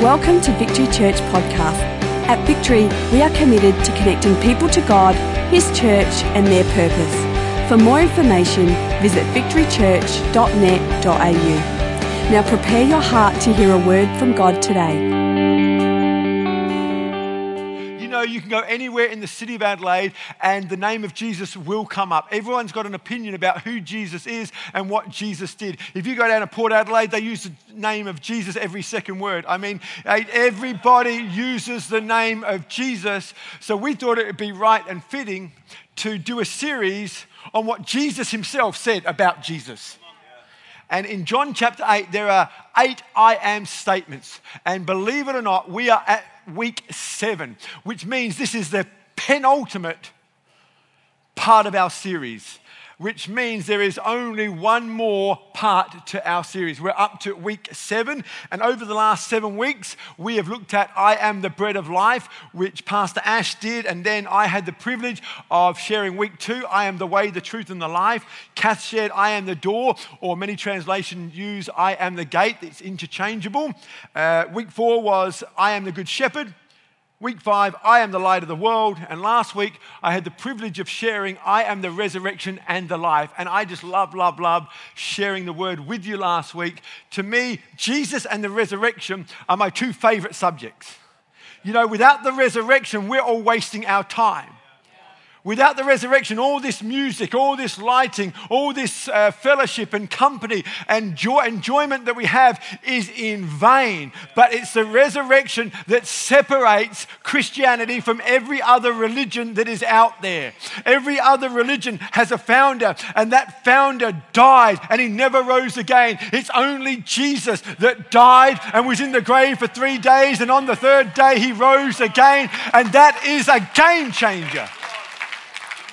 Welcome to Victory Church Podcast. At Victory, we are committed to connecting people to God, His church, and their purpose. For more information, visit victorychurch.net.au. Now prepare your heart to hear a word from God today you can go anywhere in the city of Adelaide and the name of Jesus will come up. Everyone's got an opinion about who Jesus is and what Jesus did. If you go down to Port Adelaide, they use the name of Jesus every second word. I mean, eh, everybody uses the name of Jesus. So we thought it would be right and fitting to do a series on what Jesus himself said about Jesus. And in John chapter 8, there are eight I am statements. And believe it or not, we are at week seven, which means this is the penultimate part of our series which means there is only one more part to our series. We're up to week seven, and over the last seven weeks, we have looked at I Am the Bread of Life, which Pastor Ash did, and then I had the privilege of sharing week two I Am the Way, the Truth, and the Life. Kath shared I Am the Door, or many translations use I Am the Gate, it's interchangeable. Uh, week four was I Am the Good Shepherd. Week five, I am the light of the world. And last week, I had the privilege of sharing, I am the resurrection and the life. And I just love, love, love sharing the word with you last week. To me, Jesus and the resurrection are my two favorite subjects. You know, without the resurrection, we're all wasting our time. Without the resurrection, all this music, all this lighting, all this uh, fellowship and company and joy, enjoyment that we have is in vain. But it's the resurrection that separates Christianity from every other religion that is out there. Every other religion has a founder, and that founder died and he never rose again. It's only Jesus that died and was in the grave for three days, and on the third day he rose again, and that is a game changer.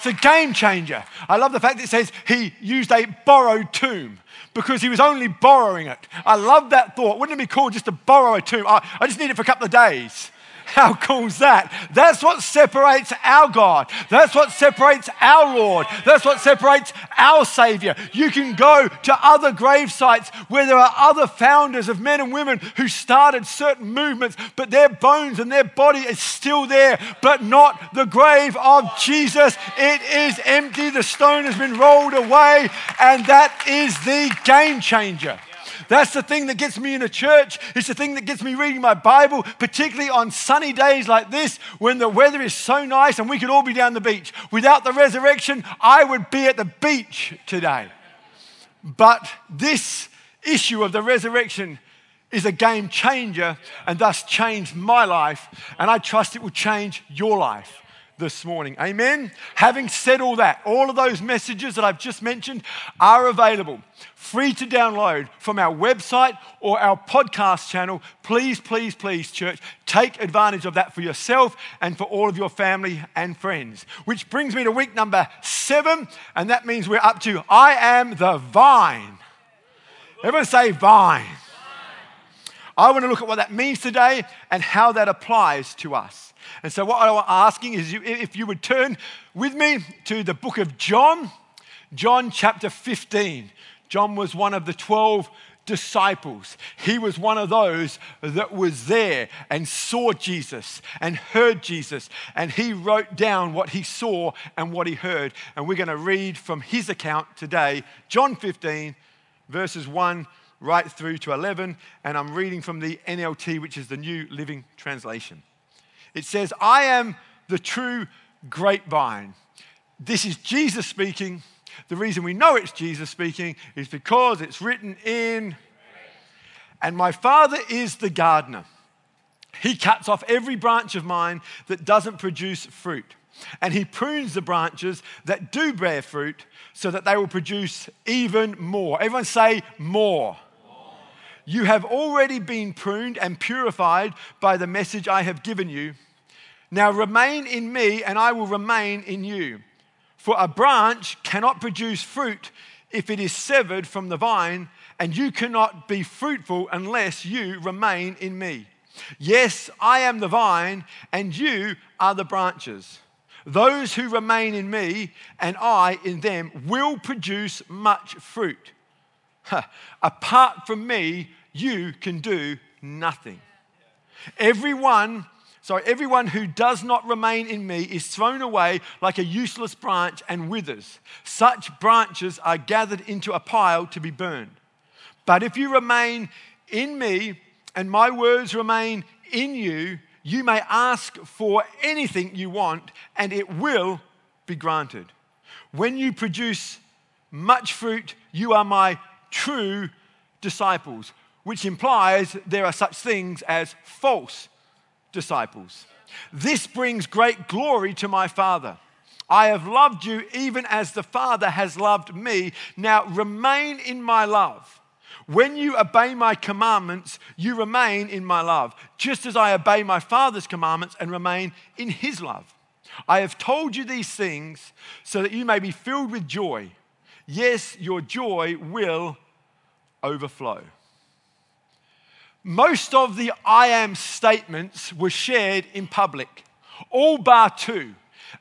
A game changer. I love the fact it says he used a borrowed tomb because he was only borrowing it. I love that thought. Wouldn't it be cool just to borrow a tomb? I, I just need it for a couple of days. How cool is that? That's what separates our God. That's what separates our Lord. That's what separates our Savior. You can go to other grave sites where there are other founders of men and women who started certain movements, but their bones and their body is still there, but not the grave of Jesus. It is empty. The stone has been rolled away, and that is the game changer. That's the thing that gets me in a church. It's the thing that gets me reading my Bible, particularly on sunny days like this when the weather is so nice and we could all be down the beach. Without the resurrection, I would be at the beach today. But this issue of the resurrection is a game changer and thus changed my life. And I trust it will change your life this morning. Amen. Having said all that, all of those messages that I've just mentioned are available free to download from our website or our podcast channel. Please, please, please, church, take advantage of that for yourself and for all of your family and friends. Which brings me to week number seven, and that means we're up to I am the vine. Everyone say vine. I want to look at what that means today and how that applies to us. And so, what I'm asking is if you would turn with me to the book of John, John chapter 15. John was one of the 12 disciples. He was one of those that was there and saw Jesus and heard Jesus. And he wrote down what he saw and what he heard. And we're going to read from his account today, John 15, verses 1 right through to 11. And I'm reading from the NLT, which is the New Living Translation. It says, I am the true grapevine. This is Jesus speaking. The reason we know it's Jesus speaking is because it's written in, and my Father is the gardener. He cuts off every branch of mine that doesn't produce fruit, and he prunes the branches that do bear fruit so that they will produce even more. Everyone say, more. You have already been pruned and purified by the message I have given you. Now remain in me, and I will remain in you. For a branch cannot produce fruit if it is severed from the vine, and you cannot be fruitful unless you remain in me. Yes, I am the vine, and you are the branches. Those who remain in me and I in them will produce much fruit. Apart from me, you can do nothing. Everyone, sorry, everyone who does not remain in me is thrown away like a useless branch and withers. Such branches are gathered into a pile to be burned. But if you remain in me and my words remain in you, you may ask for anything you want and it will be granted. When you produce much fruit, you are my true disciples, which implies there are such things as false disciples. This brings great glory to my Father. I have loved you even as the Father has loved me. Now remain in my love. When you obey my commandments, you remain in my love, just as I obey my Father's commandments and remain in his love. I have told you these things so that you may be filled with joy. Yes, your joy will overflow. Most of the I am statements were shared in public, all bar two.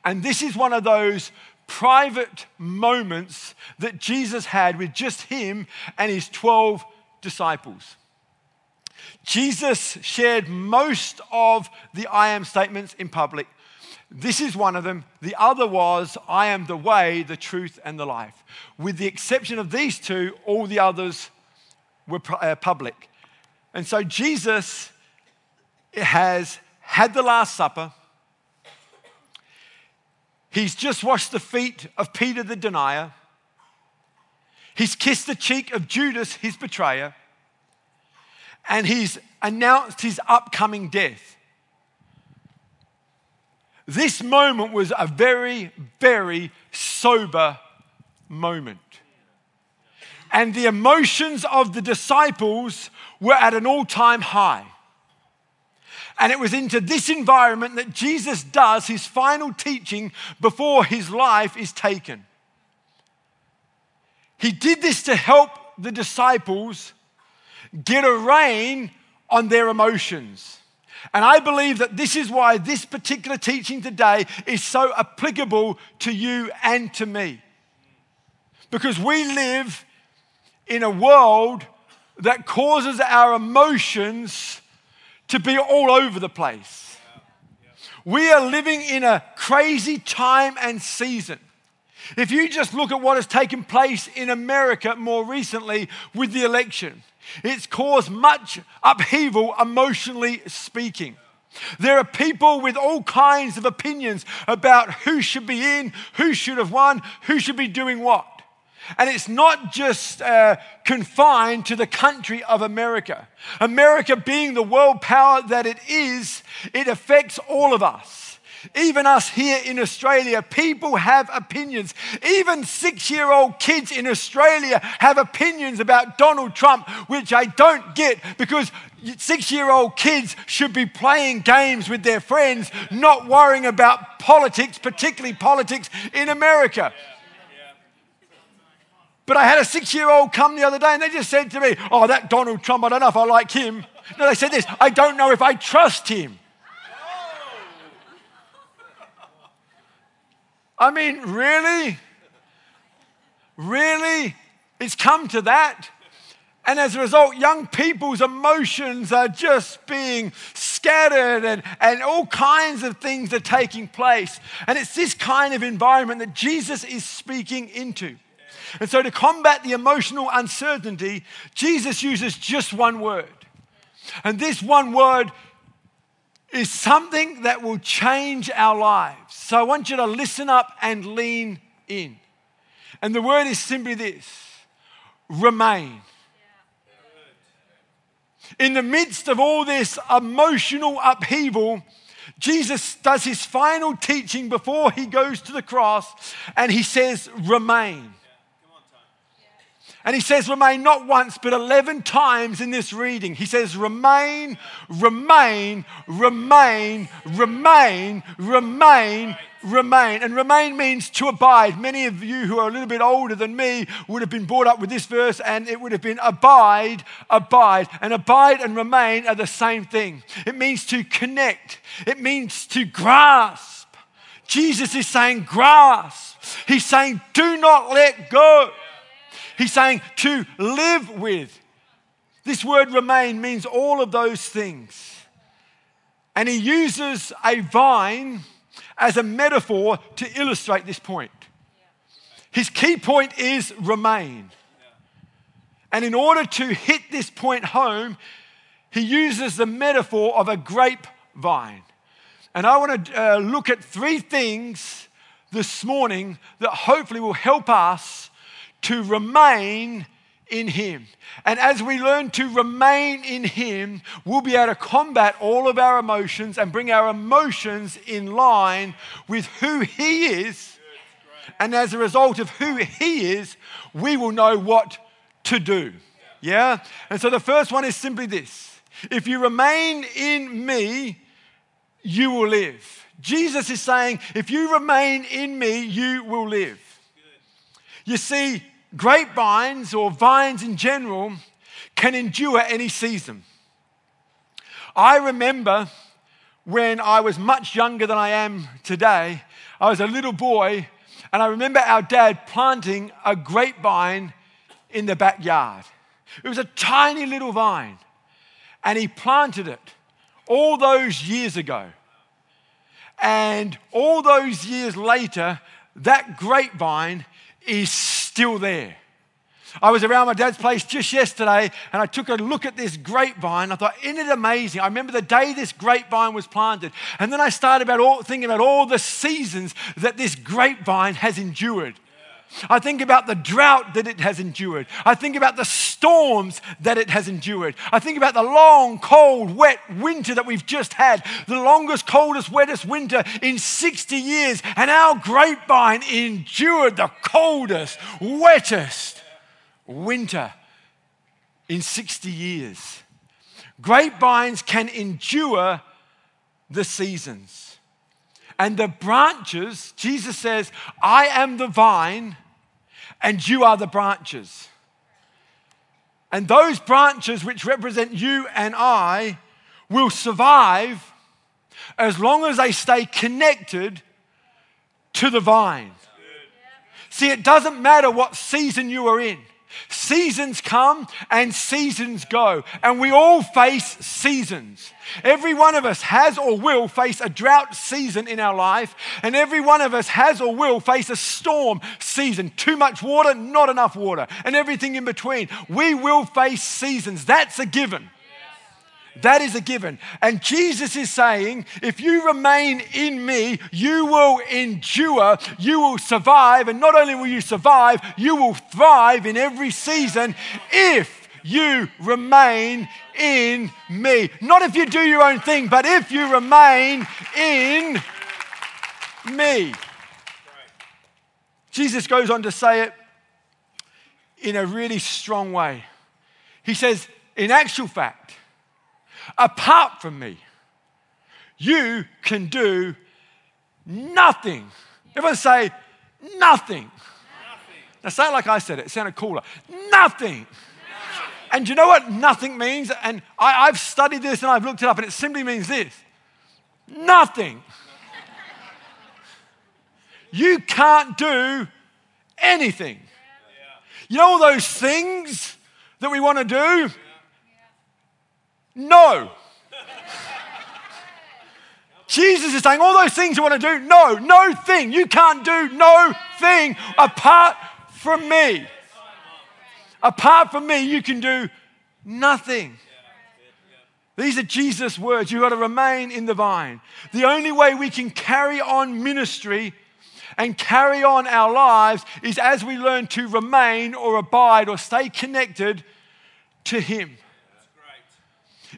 And this is one of those private moments that Jesus had with just him and his 12 disciples. Jesus shared most of the I am statements in public. This is one of them. The other was, I am the way, the truth, and the life. With the exception of these two, all the others were uh, public. And so Jesus has had the Last Supper. He's just washed the feet of Peter the denier. He's kissed the cheek of Judas, his betrayer. And he's announced his upcoming death. This moment was a very, very sober moment. And the emotions of the disciples were at an all time high. And it was into this environment that Jesus does his final teaching before his life is taken. He did this to help the disciples get a rein on their emotions. And I believe that this is why this particular teaching today is so applicable to you and to me. Because we live in a world that causes our emotions to be all over the place. We are living in a crazy time and season. If you just look at what has taken place in America more recently with the election, it's caused much upheaval emotionally speaking. There are people with all kinds of opinions about who should be in, who should have won, who should be doing what. And it's not just uh, confined to the country of America. America, being the world power that it is, it affects all of us. Even us here in Australia, people have opinions. Even six year old kids in Australia have opinions about Donald Trump, which I don't get because six year old kids should be playing games with their friends, not worrying about politics, particularly politics in America. But I had a six year old come the other day and they just said to me, Oh, that Donald Trump, I don't know if I like him. No, they said this I don't know if I trust him. I mean, really? Really? It's come to that. And as a result, young people's emotions are just being scattered and, and all kinds of things are taking place. And it's this kind of environment that Jesus is speaking into. And so, to combat the emotional uncertainty, Jesus uses just one word. And this one word is something that will change our lives. So, I want you to listen up and lean in. And the word is simply this remain. In the midst of all this emotional upheaval, Jesus does his final teaching before he goes to the cross and he says, Remain. And he says, remain not once, but 11 times in this reading. He says, remain, remain, remain, remain, remain, remain. And remain means to abide. Many of you who are a little bit older than me would have been brought up with this verse, and it would have been abide, abide. And abide and remain are the same thing. It means to connect, it means to grasp. Jesus is saying, grasp. He's saying, do not let go. He's saying to live with. This word remain means all of those things. And he uses a vine as a metaphor to illustrate this point. His key point is remain. And in order to hit this point home, he uses the metaphor of a grapevine. And I want to uh, look at three things this morning that hopefully will help us to remain in Him. And as we learn to remain in Him, we'll be able to combat all of our emotions and bring our emotions in line with who He is. And as a result of who He is, we will know what to do. Yeah? And so the first one is simply this if you remain in me, you will live. Jesus is saying, if you remain in me, you will live. You see, grapevines or vines in general can endure any season. I remember when I was much younger than I am today, I was a little boy, and I remember our dad planting a grapevine in the backyard. It was a tiny little vine, and he planted it all those years ago. And all those years later, that grapevine is still there. I was around my dad's place just yesterday and I took a look at this grapevine. I thought, isn't it amazing? I remember the day this grapevine was planted. And then I started about all, thinking about all the seasons that this grapevine has endured. I think about the drought that it has endured. I think about the storms that it has endured. I think about the long, cold, wet winter that we've just had, the longest, coldest, wettest winter in 60 years. And our grapevine endured the coldest, wettest winter in 60 years. Grapevines can endure the seasons. And the branches, Jesus says, I am the vine and you are the branches. And those branches, which represent you and I, will survive as long as they stay connected to the vine. See, it doesn't matter what season you are in. Seasons come and seasons go, and we all face seasons. Every one of us has or will face a drought season in our life, and every one of us has or will face a storm season. Too much water, not enough water, and everything in between. We will face seasons. That's a given. That is a given. And Jesus is saying, if you remain in me, you will endure, you will survive, and not only will you survive, you will thrive in every season if you remain in me. Not if you do your own thing, but if you remain in me. Jesus goes on to say it in a really strong way. He says, in actual fact, apart from me, you can do nothing. Everyone say, nothing. nothing. Now say it like I said it, it sounded cooler. Nothing. And you know what nothing means? And I, have studied this and I've looked it up, and it simply means this nothing. you can't do anything. You know all those things that we want to do? No. Jesus is saying all those things you want to do, no, no thing. You can't do no thing apart from me. Apart from me, you can do nothing. These are Jesus' words. You've got to remain in the vine. The only way we can carry on ministry and carry on our lives is as we learn to remain or abide or stay connected to Him.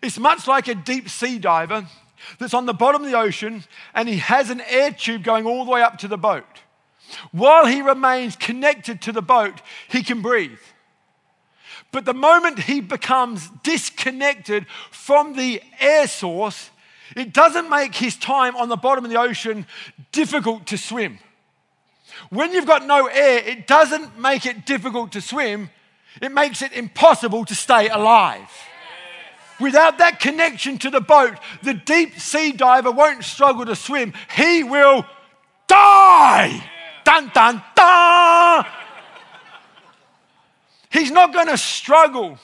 It's much like a deep sea diver that's on the bottom of the ocean and he has an air tube going all the way up to the boat. While he remains connected to the boat, he can breathe. But the moment he becomes disconnected from the air source, it doesn't make his time on the bottom of the ocean difficult to swim. When you've got no air, it doesn't make it difficult to swim, it makes it impossible to stay alive. Without that connection to the boat, the deep sea diver won't struggle to swim. He will die. Dun, dun, dun. He's not going to struggle.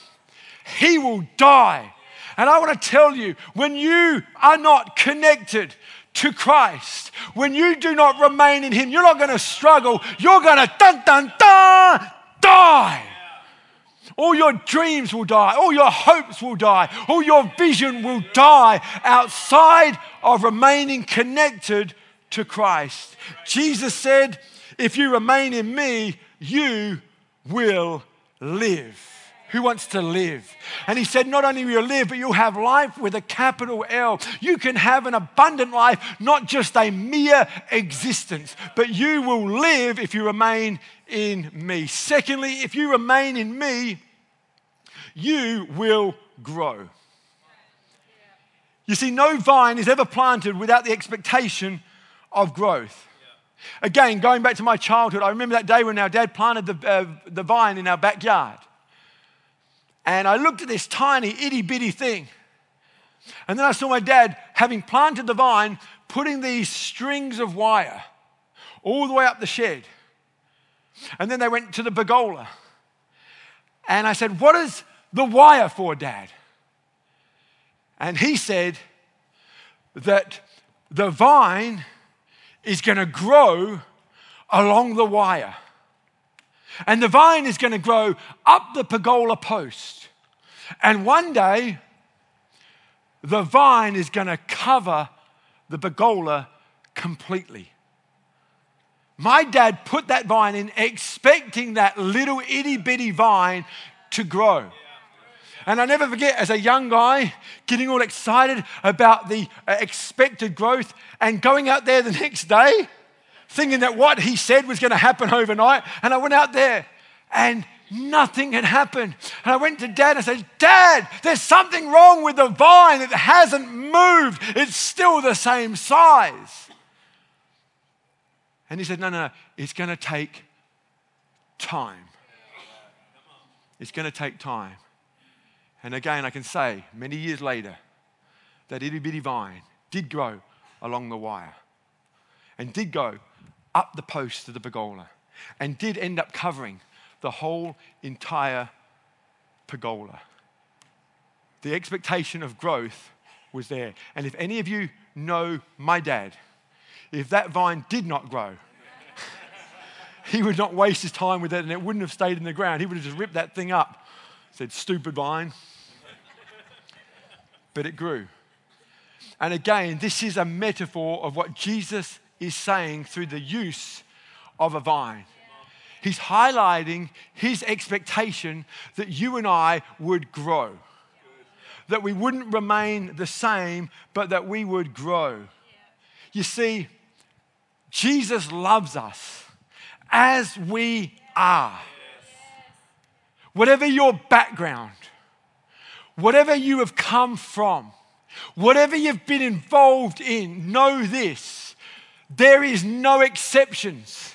He will die. And I want to tell you when you are not connected to Christ, when you do not remain in Him, you're not going to struggle. You're going to dun dun dun die. All your dreams will die. All your hopes will die. All your vision will die outside of remaining connected to Christ. Jesus said, If you remain in me, you will live. Who wants to live? And he said, Not only will you live, but you'll have life with a capital L. You can have an abundant life, not just a mere existence, but you will live if you remain in me. Secondly, if you remain in me, you will grow. You see, no vine is ever planted without the expectation of growth. Again, going back to my childhood, I remember that day when our dad planted the, uh, the vine in our backyard. And I looked at this tiny, itty bitty thing. And then I saw my dad, having planted the vine, putting these strings of wire all the way up the shed. And then they went to the pergola. And I said, What is the wire for, Dad? And he said that the vine is going to grow along the wire. And the vine is going to grow up the pergola post. And one day, the vine is going to cover the pergola completely. My dad put that vine in expecting that little itty bitty vine to grow. And I never forget, as a young guy, getting all excited about the uh, expected growth and going out there the next day thinking that what he said was going to happen overnight. And I went out there and nothing had happened. And I went to dad and I said, Dad, there's something wrong with the vine. It hasn't moved, it's still the same size. And he said, No, no, no, it's going to take time. It's going to take time. And again, I can say, many years later, that itty bitty vine did grow along the wire and did go up the post of the pergola and did end up covering the whole entire pergola. The expectation of growth was there. And if any of you know my dad, if that vine did not grow, he would not waste his time with it and it wouldn't have stayed in the ground. He would have just ripped that thing up. Said, stupid vine. but it grew. And again, this is a metaphor of what Jesus is saying through the use of a vine. He's highlighting his expectation that you and I would grow, that we wouldn't remain the same, but that we would grow. You see, Jesus loves us as we are. Whatever your background, whatever you have come from, whatever you've been involved in, know this there is no exceptions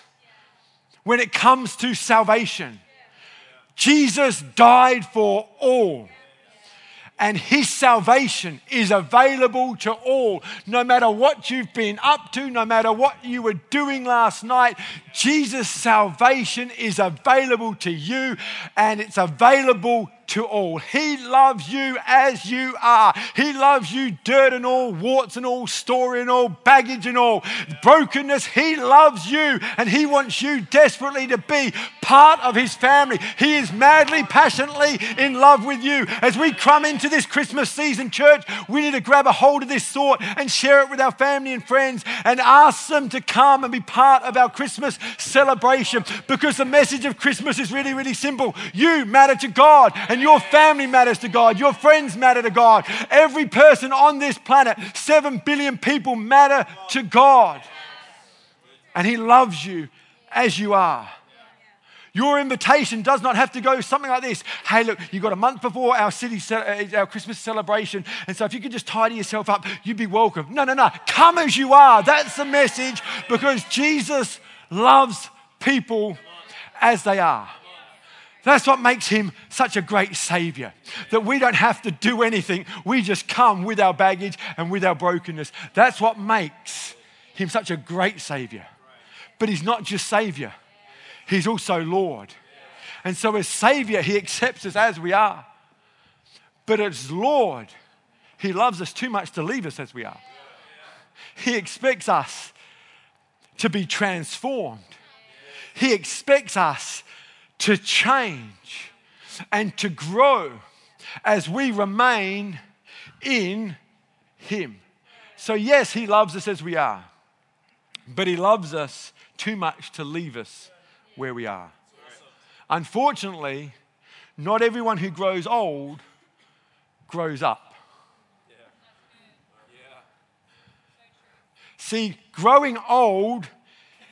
when it comes to salvation. Jesus died for all and his salvation is available to all. No matter what you've been up to, no matter what you were doing last night, Jesus' salvation is available to you and it's available to all. He loves you as you are. He loves you, dirt and all, warts and all, story and all, baggage and all, brokenness. He loves you and He wants you desperately to be part of His family. He is madly, passionately in love with you. As we come into this Christmas season, church, we need to grab a hold of this thought and share it with our family and friends and ask them to come and be part of our Christmas celebration because the message of Christmas is really, really simple. You matter to God and your family matters to God. Your friends matter to God. Every person on this planet, seven billion people matter to God. And He loves you as you are. Your invitation does not have to go something like this. Hey, look, you've got a month before our city, uh, our Christmas celebration. And so if you could just tidy yourself up, you'd be welcome. No, no, no. Come as you are. That's the message because Jesus loves people as they are. That's what makes him such a great savior. That we don't have to do anything. We just come with our baggage and with our brokenness. That's what makes him such a great savior. But he's not just savior, he's also Lord. And so, as savior, he accepts us as we are. But as Lord, He loves us too much to leave us as we are. He expects us to be transformed. He expects us to change and to grow as we remain in Him. So, yes, He loves us as we are, but He loves us too much to leave us where we are. Unfortunately, not everyone who grows old grows up. See, growing old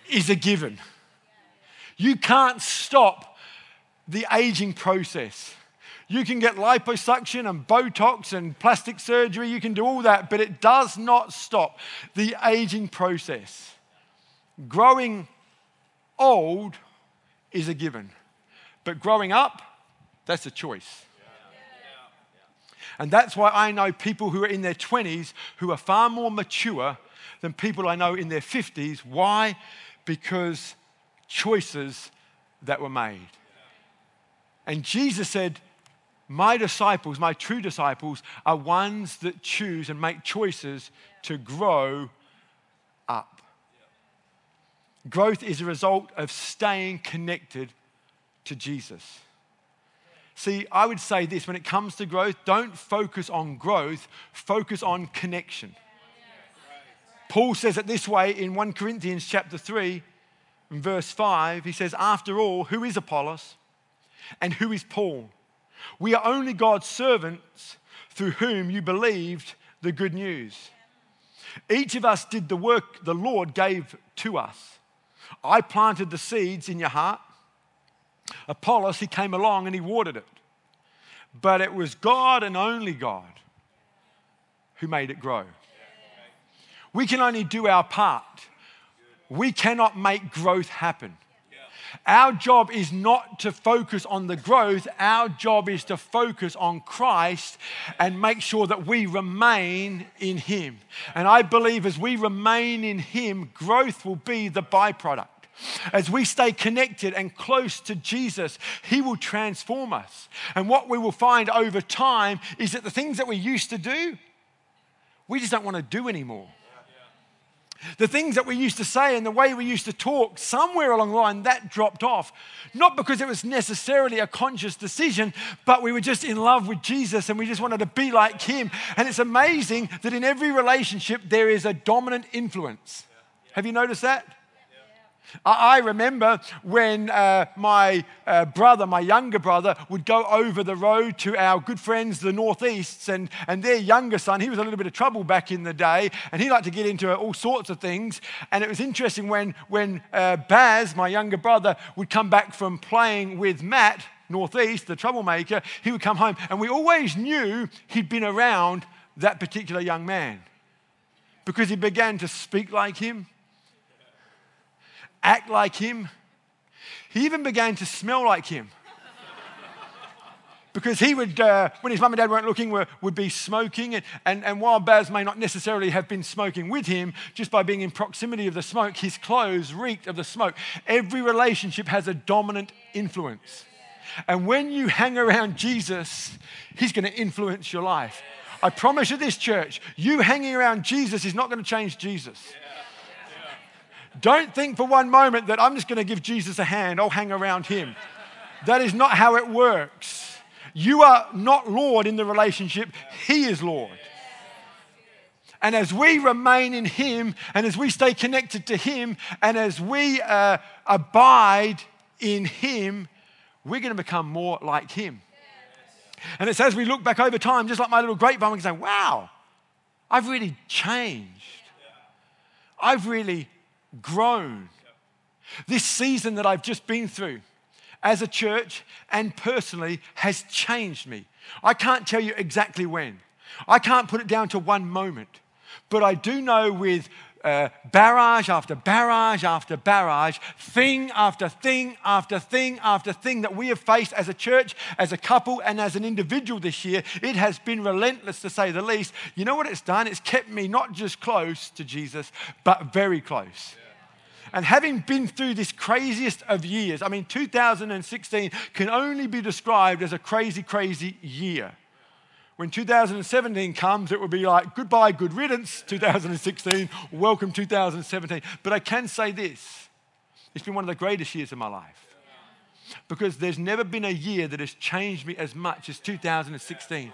is a given. You can't stop the aging process. You can get liposuction and Botox and plastic surgery, you can do all that, but it does not stop the aging process. Growing old is a given, but growing up, that's a choice. And that's why I know people who are in their 20s who are far more mature than people I know in their 50s. Why? Because choices that were made. And Jesus said, My disciples, my true disciples, are ones that choose and make choices to grow up. Growth is a result of staying connected to Jesus. See, I would say this when it comes to growth, don't focus on growth, focus on connection. Paul says it this way in 1 Corinthians chapter 3, verse 5. He says, After all, who is Apollos and who is Paul? We are only God's servants through whom you believed the good news. Each of us did the work the Lord gave to us. I planted the seeds in your heart. Apollos, he came along and he watered it. But it was God and only God who made it grow. We can only do our part. We cannot make growth happen. Our job is not to focus on the growth. Our job is to focus on Christ and make sure that we remain in Him. And I believe as we remain in Him, growth will be the byproduct. As we stay connected and close to Jesus, He will transform us. And what we will find over time is that the things that we used to do, we just don't want to do anymore. The things that we used to say and the way we used to talk, somewhere along the line, that dropped off. Not because it was necessarily a conscious decision, but we were just in love with Jesus and we just wanted to be like him. And it's amazing that in every relationship, there is a dominant influence. Have you noticed that? I remember when uh, my uh, brother, my younger brother, would go over the road to our good friends, the Northeasts, and, and their younger son, he was a little bit of trouble back in the day, and he liked to get into all sorts of things. And it was interesting when, when uh, Baz, my younger brother, would come back from playing with Matt, Northeast, the troublemaker, he would come home, and we always knew he'd been around that particular young man because he began to speak like him act like him. He even began to smell like him. because he would, uh, when his mum and dad weren't looking, were, would be smoking. And, and, and while Baz may not necessarily have been smoking with him, just by being in proximity of the smoke, his clothes reeked of the smoke. Every relationship has a dominant influence. And when you hang around Jesus, he's going to influence your life. I promise you this, church, you hanging around Jesus is not going to change Jesus. Don't think for one moment that I'm just going to give Jesus a hand, I'll hang around him. That is not how it works. You are not Lord in the relationship, He is Lord. And as we remain in Him, and as we stay connected to Him, and as we uh, abide in Him, we're going to become more like Him. And it's as we look back over time, just like my little grapevine, we can say, wow, I've really changed. I've really grown. This season that I've just been through as a church and personally has changed me. I can't tell you exactly when, I can't put it down to one moment, but I do know with uh, barrage after barrage after barrage, thing after thing after thing after thing that we have faced as a church, as a couple, and as an individual this year, it has been relentless to say the least. You know what it's done? It's kept me not just close to Jesus, but very close. And having been through this craziest of years, I mean, 2016 can only be described as a crazy, crazy year. when 2017 comes, it will be like goodbye, good riddance, 2016, welcome 2017. But I can say this it's been one of the greatest years of my life because there's never been a year that has changed me as much as 2016.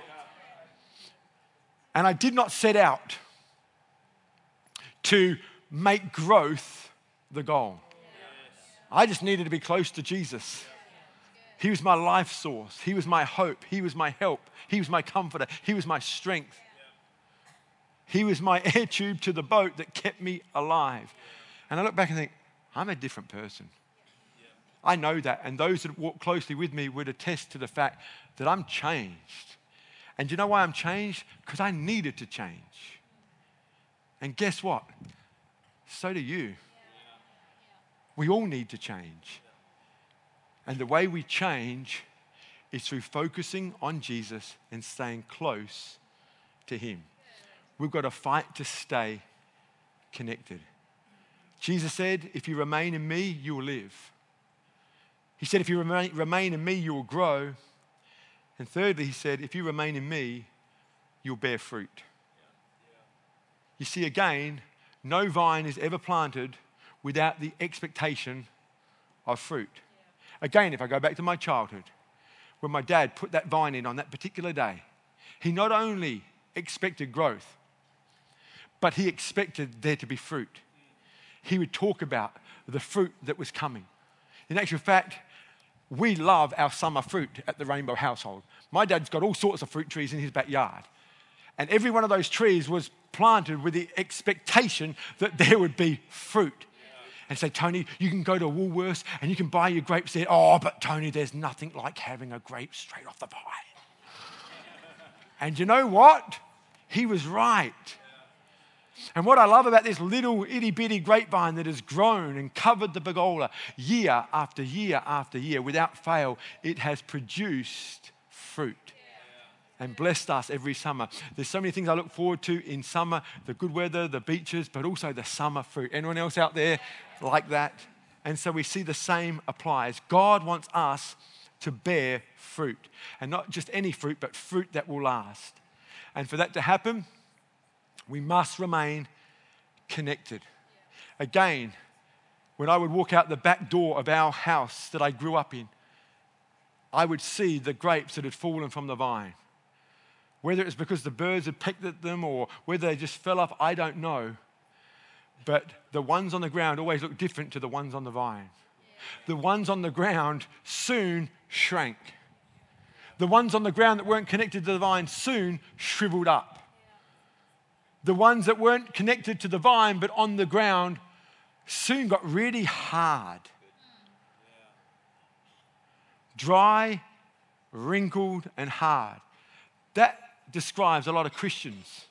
And I did not set out to make growth the goal. I just needed to be close to Jesus. He was my life source. He was my hope. He was my help. He was my comforter. He was my strength. He was my air tube to the boat that kept me alive. And I look back and think, I'm a different person. I know that. And those that walk closely with me would attest to the fact that I'm changed. And do you know why I'm changed? Because I needed to change. And guess what? So do you. We all need to change. And the way we change is through focusing on Jesus and staying close to Him. We've got to fight to stay connected. Jesus said, If you remain in me, you will live. He said, If you remain, remain in me, you will grow. And thirdly, He said, If you remain in me, you'll bear fruit. You see, again, no vine is ever planted without the expectation of fruit. Again, if I go back to my childhood, when my dad put that vine in on that particular day, he not only expected growth, but he expected there to be fruit. He would talk about the fruit that was coming. In actual fact, we love our summer fruit at the Rainbow household. My dad's got all sorts of fruit trees in his backyard. And every one of those trees was planted with the expectation that there would be fruit and say, Tony, you can go to Woolworths and you can buy your grapes there. Oh, but Tony, there's nothing like having a grape straight off the vine. and you know what? He was right. And what I love about this little itty bitty grapevine that has grown and covered the pergola year after year after year without fail, it has produced fruit and blessed us every summer. There's so many things I look forward to in summer the good weather, the beaches, but also the summer fruit. Anyone else out there like that? And so we see the same applies. God wants us to bear fruit, and not just any fruit, but fruit that will last. And for that to happen, we must remain connected. Again, when I would walk out the back door of our house that I grew up in, I would see the grapes that had fallen from the vine. Whether it's because the birds had picked at them or whether they just fell off, I don't know. But the ones on the ground always look different to the ones on the vine. The ones on the ground soon shrank. The ones on the ground that weren't connected to the vine soon shriveled up. The ones that weren't connected to the vine but on the ground soon got really hard. Dry, wrinkled, and hard. That describes a lot of Christians.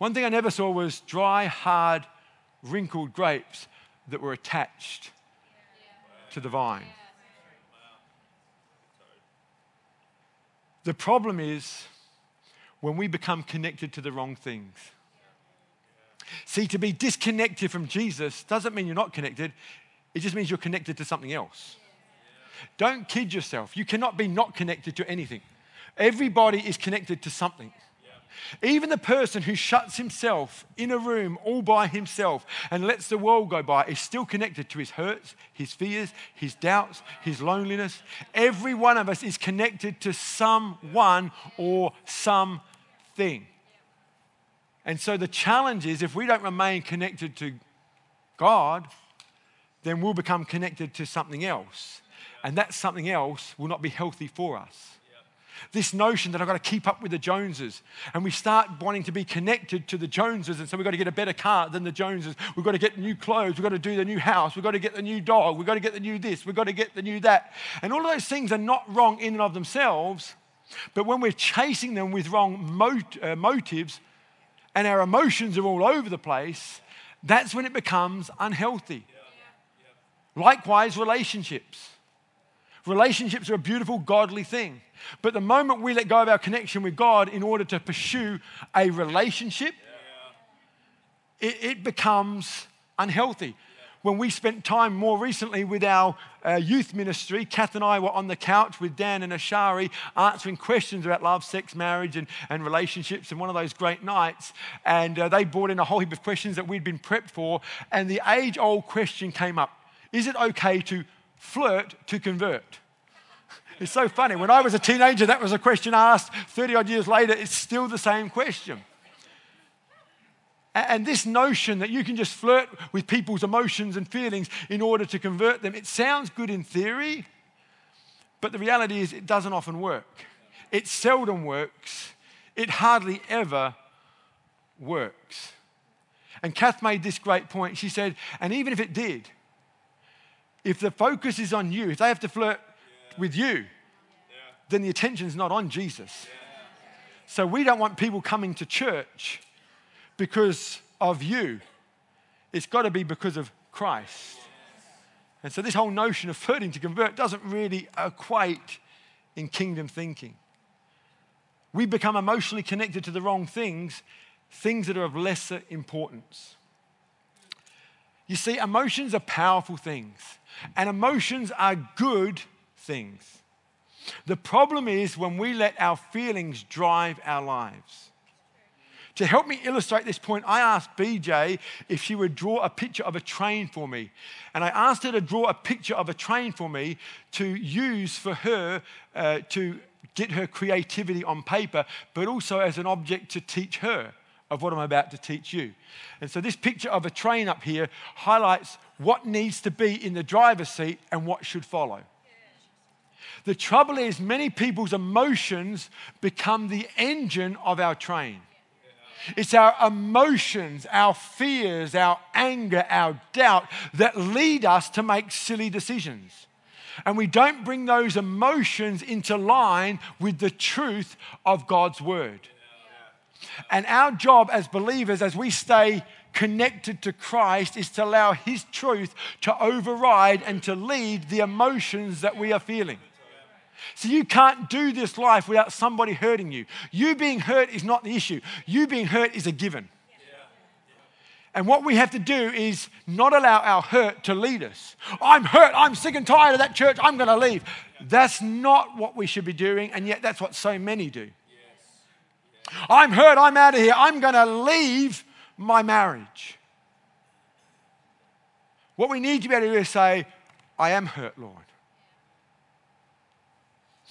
One thing I never saw was dry, hard, wrinkled grapes that were attached to the vine. The problem is when we become connected to the wrong things. See, to be disconnected from Jesus doesn't mean you're not connected, it just means you're connected to something else. Don't kid yourself. You cannot be not connected to anything. Everybody is connected to something. Even the person who shuts himself in a room all by himself and lets the world go by is still connected to his hurts, his fears, his doubts, his loneliness. Every one of us is connected to someone or something. And so the challenge is if we don't remain connected to God, then we'll become connected to something else and that something else will not be healthy for us. This notion that I've got to keep up with the Joneses, and we start wanting to be connected to the Joneses, and so we've got to get a better car than the Joneses. We've got to get new clothes, we've got to do the new house, we've got to get the new dog, we've got to get the new this, we've got to get the new that. And all of those things are not wrong in and of themselves, but when we're chasing them with wrong mot- uh, motives and our emotions are all over the place, that's when it becomes unhealthy. Likewise, relationships. Relationships are a beautiful, godly thing. But the moment we let go of our connection with God in order to pursue a relationship, it, it becomes unhealthy. when we spent time more recently with our uh, youth ministry, Kath and I were on the couch with Dan and Ashari answering questions about love, sex, marriage, and, and relationships, and one of those great nights. And uh, they brought in a whole heap of questions that we'd been prepped for. And the age old question came up Is it okay to flirt to convert? It's so funny. When I was a teenager, that was a question asked. 30 odd years later, it's still the same question. And this notion that you can just flirt with people's emotions and feelings in order to convert them, it sounds good in theory, but the reality is it doesn't often work. It seldom works. It hardly ever works. And Kath made this great point. She said, and even if it did, if the focus is on you, if they have to flirt yeah. with you, yeah. then the attention's not on Jesus. Yeah. So we don't want people coming to church because of you. It's got to be because of Christ. And so, this whole notion of flirting to convert doesn't really equate in kingdom thinking. We become emotionally connected to the wrong things, things that are of lesser importance. You see, emotions are powerful things, and emotions are good things. The problem is when we let our feelings drive our lives. To help me illustrate this point, I asked BJ if she would draw a picture of a train for me. And I asked her to draw a picture of a train for me to use for her uh, to get her creativity on paper, but also as an object to teach her of what I'm about to teach you. And so, this picture of a train up here highlights what needs to be in the driver's seat and what should follow. The trouble is, many people's emotions become the engine of our train. It's our emotions, our fears, our anger, our doubt that lead us to make silly decisions. And we don't bring those emotions into line with the truth of God's word. And our job as believers, as we stay connected to Christ, is to allow His truth to override and to lead the emotions that we are feeling. So you can't do this life without somebody hurting you. You being hurt is not the issue, you being hurt is a given. And what we have to do is not allow our hurt to lead us. I'm hurt. I'm sick and tired of that church. I'm going to leave. That's not what we should be doing, and yet that's what so many do. I'm hurt. I'm out of here. I'm going to leave my marriage. What we need to be able to do is say, I am hurt, Lord.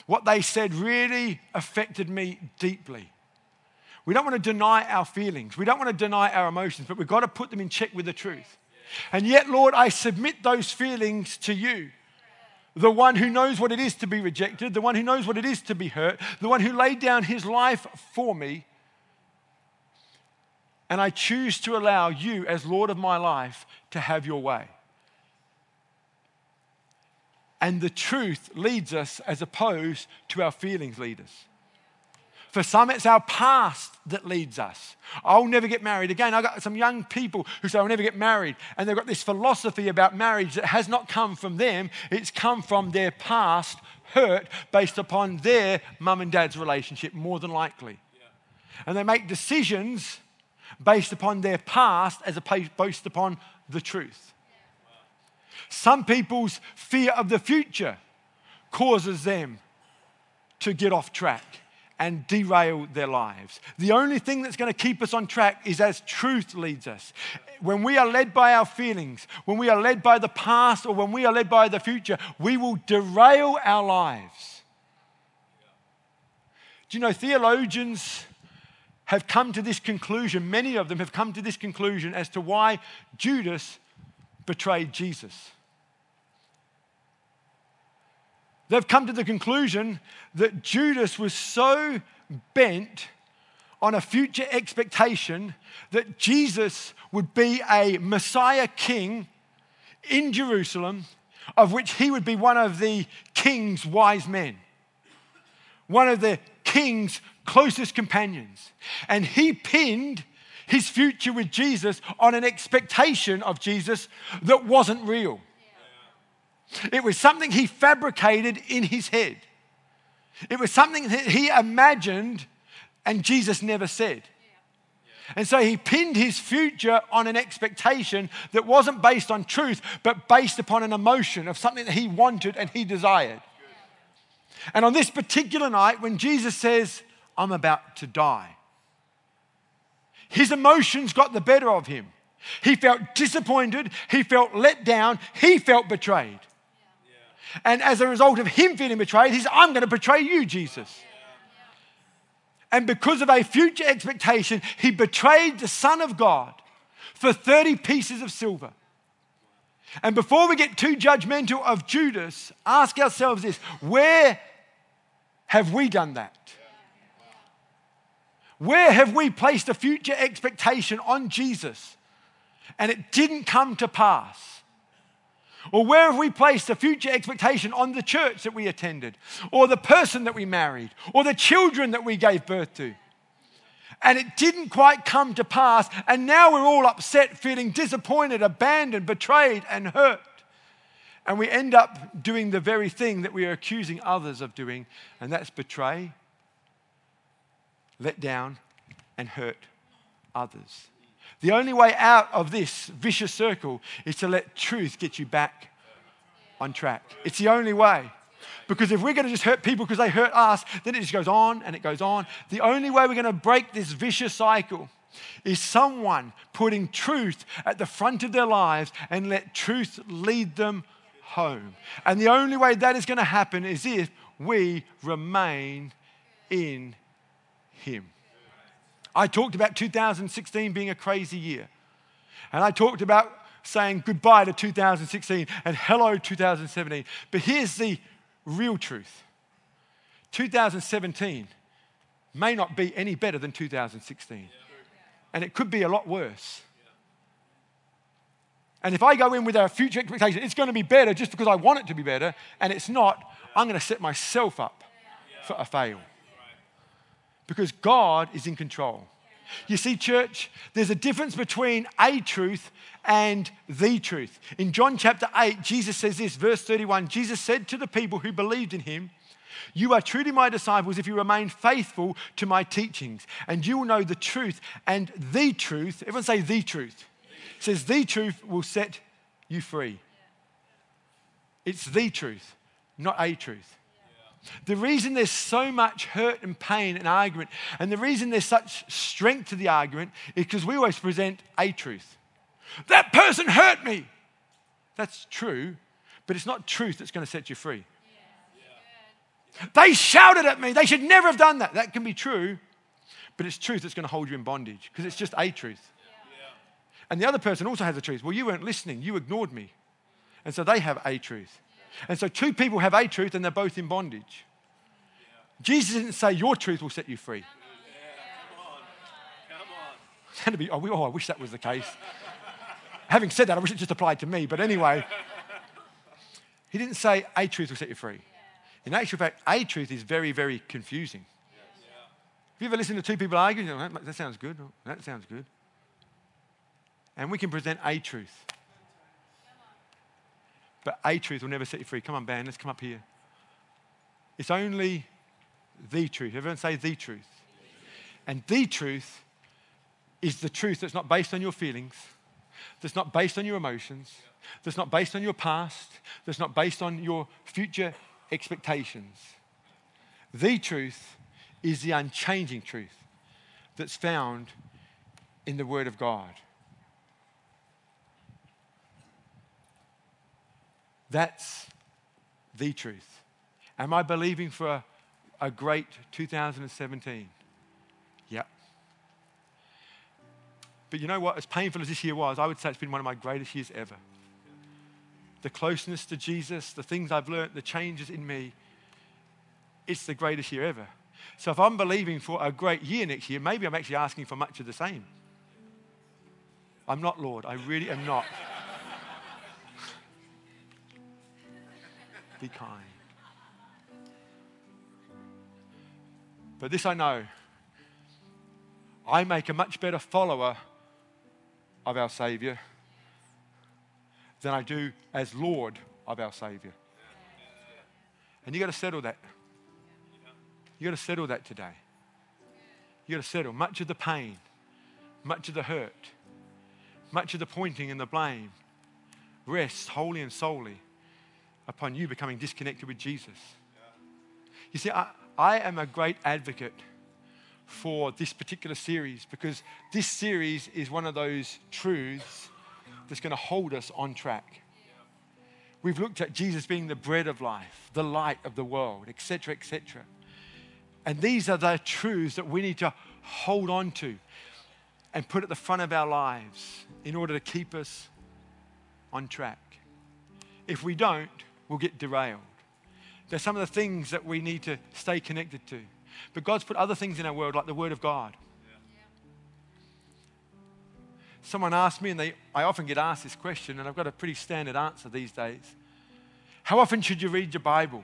What they said really affected me deeply. We don't want to deny our feelings. We don't want to deny our emotions, but we've got to put them in check with the truth. And yet, Lord, I submit those feelings to you. The one who knows what it is to be rejected, the one who knows what it is to be hurt, the one who laid down his life for me. And I choose to allow you, as Lord of my life, to have your way. And the truth leads us as opposed to our feelings lead us. For some, it's our past that leads us. I'll never get married again. I've got some young people who say, I'll never get married. And they've got this philosophy about marriage that has not come from them, it's come from their past hurt based upon their mum and dad's relationship, more than likely. Yeah. And they make decisions based upon their past as opposed upon the truth. Some people's fear of the future causes them to get off track and derail their lives. The only thing that's going to keep us on track is as truth leads us. When we are led by our feelings, when we are led by the past, or when we are led by the future, we will derail our lives. Do you know theologians have come to this conclusion? Many of them have come to this conclusion as to why Judas betrayed Jesus. They've come to the conclusion that Judas was so bent on a future expectation that Jesus would be a Messiah king in Jerusalem, of which he would be one of the king's wise men, one of the king's closest companions. And he pinned his future with Jesus on an expectation of Jesus that wasn't real. It was something he fabricated in his head. It was something that he imagined and Jesus never said. And so he pinned his future on an expectation that wasn't based on truth, but based upon an emotion of something that he wanted and he desired. And on this particular night, when Jesus says, I'm about to die, his emotions got the better of him. He felt disappointed, he felt let down, he felt betrayed. And as a result of him feeling betrayed, he said, I'm going to betray you, Jesus. And because of a future expectation, he betrayed the Son of God for 30 pieces of silver. And before we get too judgmental of Judas, ask ourselves this where have we done that? Where have we placed a future expectation on Jesus and it didn't come to pass? Or where have we placed a future expectation on the church that we attended, or the person that we married, or the children that we gave birth to? And it didn't quite come to pass, and now we're all upset, feeling disappointed, abandoned, betrayed, and hurt. And we end up doing the very thing that we are accusing others of doing, and that's betray, let down, and hurt others. The only way out of this vicious circle is to let truth get you back on track. It's the only way. Because if we're going to just hurt people because they hurt us, then it just goes on and it goes on. The only way we're going to break this vicious cycle is someone putting truth at the front of their lives and let truth lead them home. And the only way that is going to happen is if we remain in Him. I talked about 2016 being a crazy year. And I talked about saying goodbye to 2016 and hello 2017. But here's the real truth 2017 may not be any better than 2016. And it could be a lot worse. And if I go in with a future expectation, it's going to be better just because I want it to be better, and it's not, I'm going to set myself up for a fail because God is in control. You see, church, there's a difference between a truth and the truth. In John chapter 8, Jesus says this, verse 31 Jesus said to the people who believed in him, You are truly my disciples if you remain faithful to my teachings, and you will know the truth, and the truth, everyone say the truth, it says the truth will set you free. It's the truth, not a truth. The reason there's so much hurt and pain and argument, and the reason there's such strength to the argument, is because we always present a truth. That person hurt me. That's true, but it's not truth that's going to set you free. They shouted at me. They should never have done that. That can be true, but it's truth that's going to hold you in bondage because it's just a truth. And the other person also has a truth. Well, you weren't listening, you ignored me. And so they have a truth. And so two people have a truth and they're both in bondage. Jesus didn't say your truth will set you free. Oh, I wish that was the case. Having said that, I wish it just applied to me, but anyway. He didn't say a truth will set you free. In actual fact, a truth is very, very confusing. Have you ever listened to two people arguing? that sounds good. That sounds good. And we can present a truth. But a truth will never set you free. Come on, band, let's come up here. It's only the truth. Everyone say the truth. And the truth is the truth that's not based on your feelings, that's not based on your emotions, that's not based on your past, that's not based on your future expectations. The truth is the unchanging truth that's found in the Word of God. That's the truth. Am I believing for a, a great 2017? Yep. But you know what? As painful as this year was, I would say it's been one of my greatest years ever. The closeness to Jesus, the things I've learned, the changes in me, it's the greatest year ever. So if I'm believing for a great year next year, maybe I'm actually asking for much of the same. I'm not, Lord. I really am not. Be kind. But this I know I make a much better follower of our Savior than I do as Lord of our Savior. And you got to settle that. You got to settle that today. You got to settle. Much of the pain much of the hurt, much of the pointing and the blame rests wholly and solely upon you becoming disconnected with Jesus. You see, I, I am a great advocate for this particular series because this series is one of those truths that's going to hold us on track. We've looked at Jesus being the bread of life, the light of the world, etc., etc. And these are the truths that we need to hold on to and put at the front of our lives in order to keep us on track. If we don't, we'll get derailed. There's some of the things that we need to stay connected to. But God's put other things in our world, like the Word of God. Someone asked me, and they, I often get asked this question, and I've got a pretty standard answer these days. How often should you read your Bible?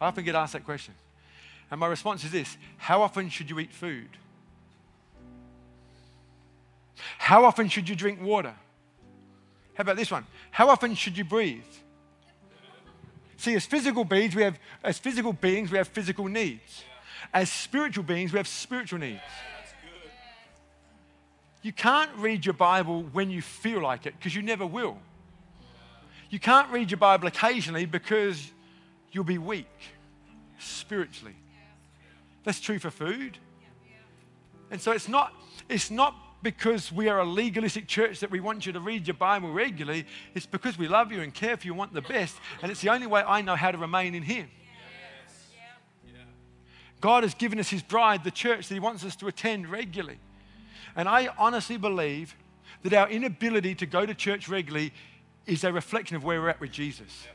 I often get asked that question. And my response is this How often should you eat food? How often should you drink water? How about this one? How often should you breathe? See, as physical beings, we have as physical beings, we have physical needs. As spiritual beings, we have spiritual needs. You can't read your Bible when you feel like it because you never will. You can't read your Bible occasionally because you'll be weak spiritually. That's true for food. And so it's not, it's not because we are a legalistic church that we want you to read your Bible regularly. It's because we love you and care for you and want the best. And it's the only way I know how to remain in Him. God has given us His bride, the church, that He wants us to attend regularly. And I honestly believe that our inability to go to church regularly is a reflection of where we're at with Jesus.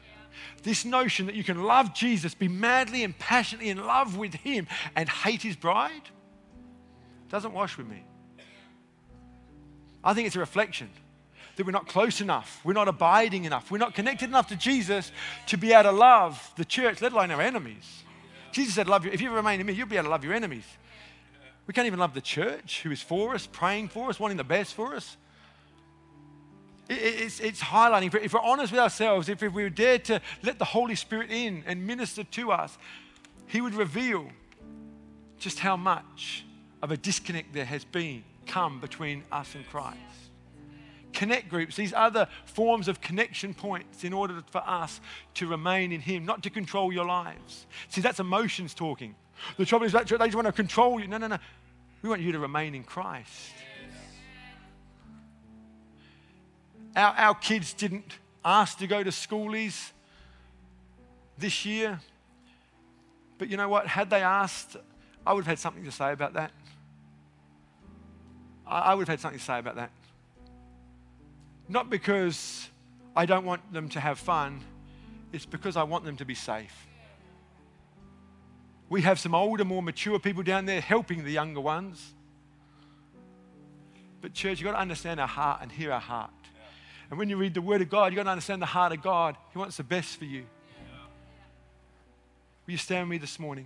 This notion that you can love Jesus, be madly and passionately in love with Him, and hate His bride doesn't wash with me. I think it's a reflection that we're not close enough, we're not abiding enough, we're not connected enough to Jesus to be able to love the church, let alone our enemies. Jesus said, Love you. If you remain in me, you'll be able to love your enemies. We can't even love the church who is for us, praying for us, wanting the best for us. It's, it's highlighting, if we're honest with ourselves, if, we dare to let the Holy Spirit in and minister to us, He would reveal just how much of a disconnect there has been come between us and Christ. Connect groups, these other forms of connection points in order for us to remain in Him, not to control your lives. See, that's emotions talking. The trouble is that they just want to control you. No, no, no. We want you to remain in Christ. Our, our kids didn't ask to go to schoolies this year. But you know what? Had they asked, I would have had something to say about that. I would have had something to say about that. Not because I don't want them to have fun, it's because I want them to be safe. We have some older, more mature people down there helping the younger ones. But, church, you've got to understand our heart and hear our heart. And when you read the Word of God, you've got to understand the heart of God. He wants the best for you. Will you stand with me this morning?